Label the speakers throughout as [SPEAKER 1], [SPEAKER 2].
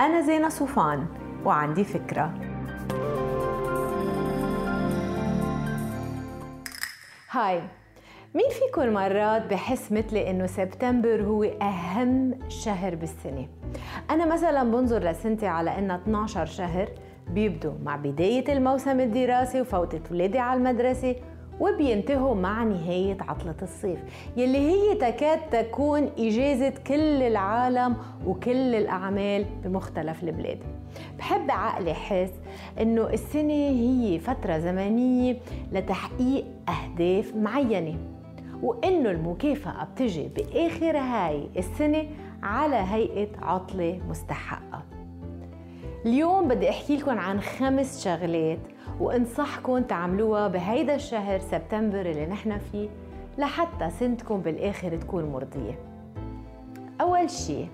[SPEAKER 1] أنا زينة صوفان وعندي فكرة. هاي مين فيكم مرات بحس مثلي إنه سبتمبر هو أهم شهر بالسنة؟ أنا مثلا بنظر لسنتي على إنها 12 شهر بيبدوا مع بداية الموسم الدراسي وفوتة ولادي على المدرسة وبينتهوا مع نهاية عطلة الصيف يلي هي تكاد تكون إجازة كل العالم وكل الأعمال بمختلف البلاد. بحب عقلي حس إنه السنة هي فترة زمنية لتحقيق أهداف معينة وإنه المكافأة بتجي بآخر هاي السنة على هيئة عطلة مستحقة. اليوم بدي أحكي لكم عن خمس شغلات وأنصحكم تعملوها بهيدا الشهر سبتمبر اللي نحن فيه لحتى سنتكم بالآخر تكون مرضية. أول شيء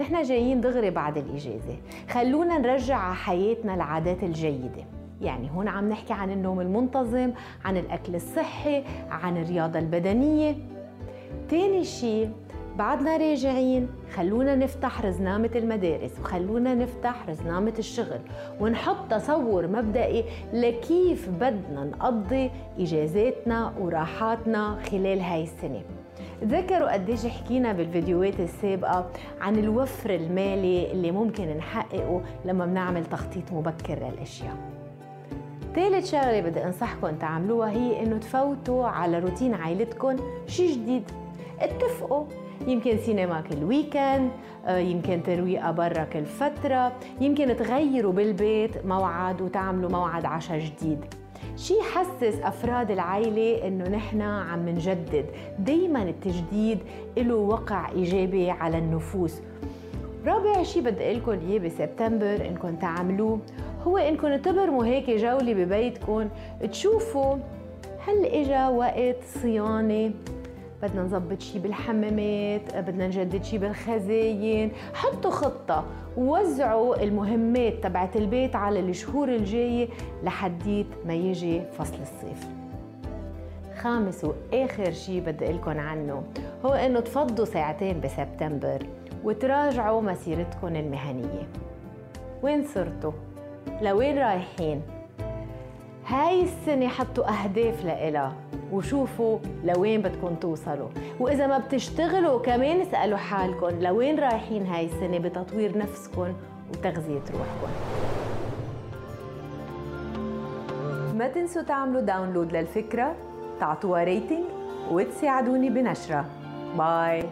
[SPEAKER 1] نحن جايين دغري بعد الإجازة. خلونا نرجع على حياتنا العادات الجيدة. يعني هون عم نحكي عن النوم المنتظم عن الأكل الصحي عن الرياضة البدنية. تاني شيء بعدنا راجعين خلونا نفتح رزنامة المدارس وخلونا نفتح رزنامة الشغل ونحط تصور مبدئي لكيف بدنا نقضي إجازاتنا وراحاتنا خلال هاي السنة. تذكروا قديش حكينا بالفيديوهات السابقة عن الوفر المالي اللي ممكن نحققه لما بنعمل تخطيط مبكر للأشياء. ثالث شغلة بدي أنصحكم تعملوها هي إنه تفوتوا على روتين عائلتكم شي جديد. اتفقوا يمكن سينما كل ويكند آه، يمكن ترويقة برا كل فترة يمكن تغيروا بالبيت موعد وتعملوا موعد عشاء جديد. شي يحسس أفراد العائلة إنه نحن عم نجدد. دايما التجديد له وقع إيجابي على النفوس. رابع شي بدي لكم إياه بسبتمبر إنكم تعملوه هو إنكم تبرموا هيك جولة ببيتكم تشوفوا هل إجا وقت صيانة بدنا نظبط شيء بالحمامات بدنا نجدد شيء بالخزاين. حطوا خطة ووزعوا المهمات تبعت البيت على الشهور الجاية لحديت ما يجي فصل الصيف. خامس وآخر شيء بدي لكم عنه هو إنه تفضوا ساعتين بسبتمبر وتراجعوا مسيرتكم المهنية. وين صرتوا؟ لوين رايحين؟ هاي السنة حطوا أهداف لإلها وشوفوا لوين بدكم توصلوا. وإذا ما بتشتغلوا كمان اسألوا حالكم لوين رايحين هاي السنة بتطوير نفسكم وتغذية روحكم. ما تنسوا تعملوا download للفكرة تعطوها rating وتساعدوني بنشرها. bye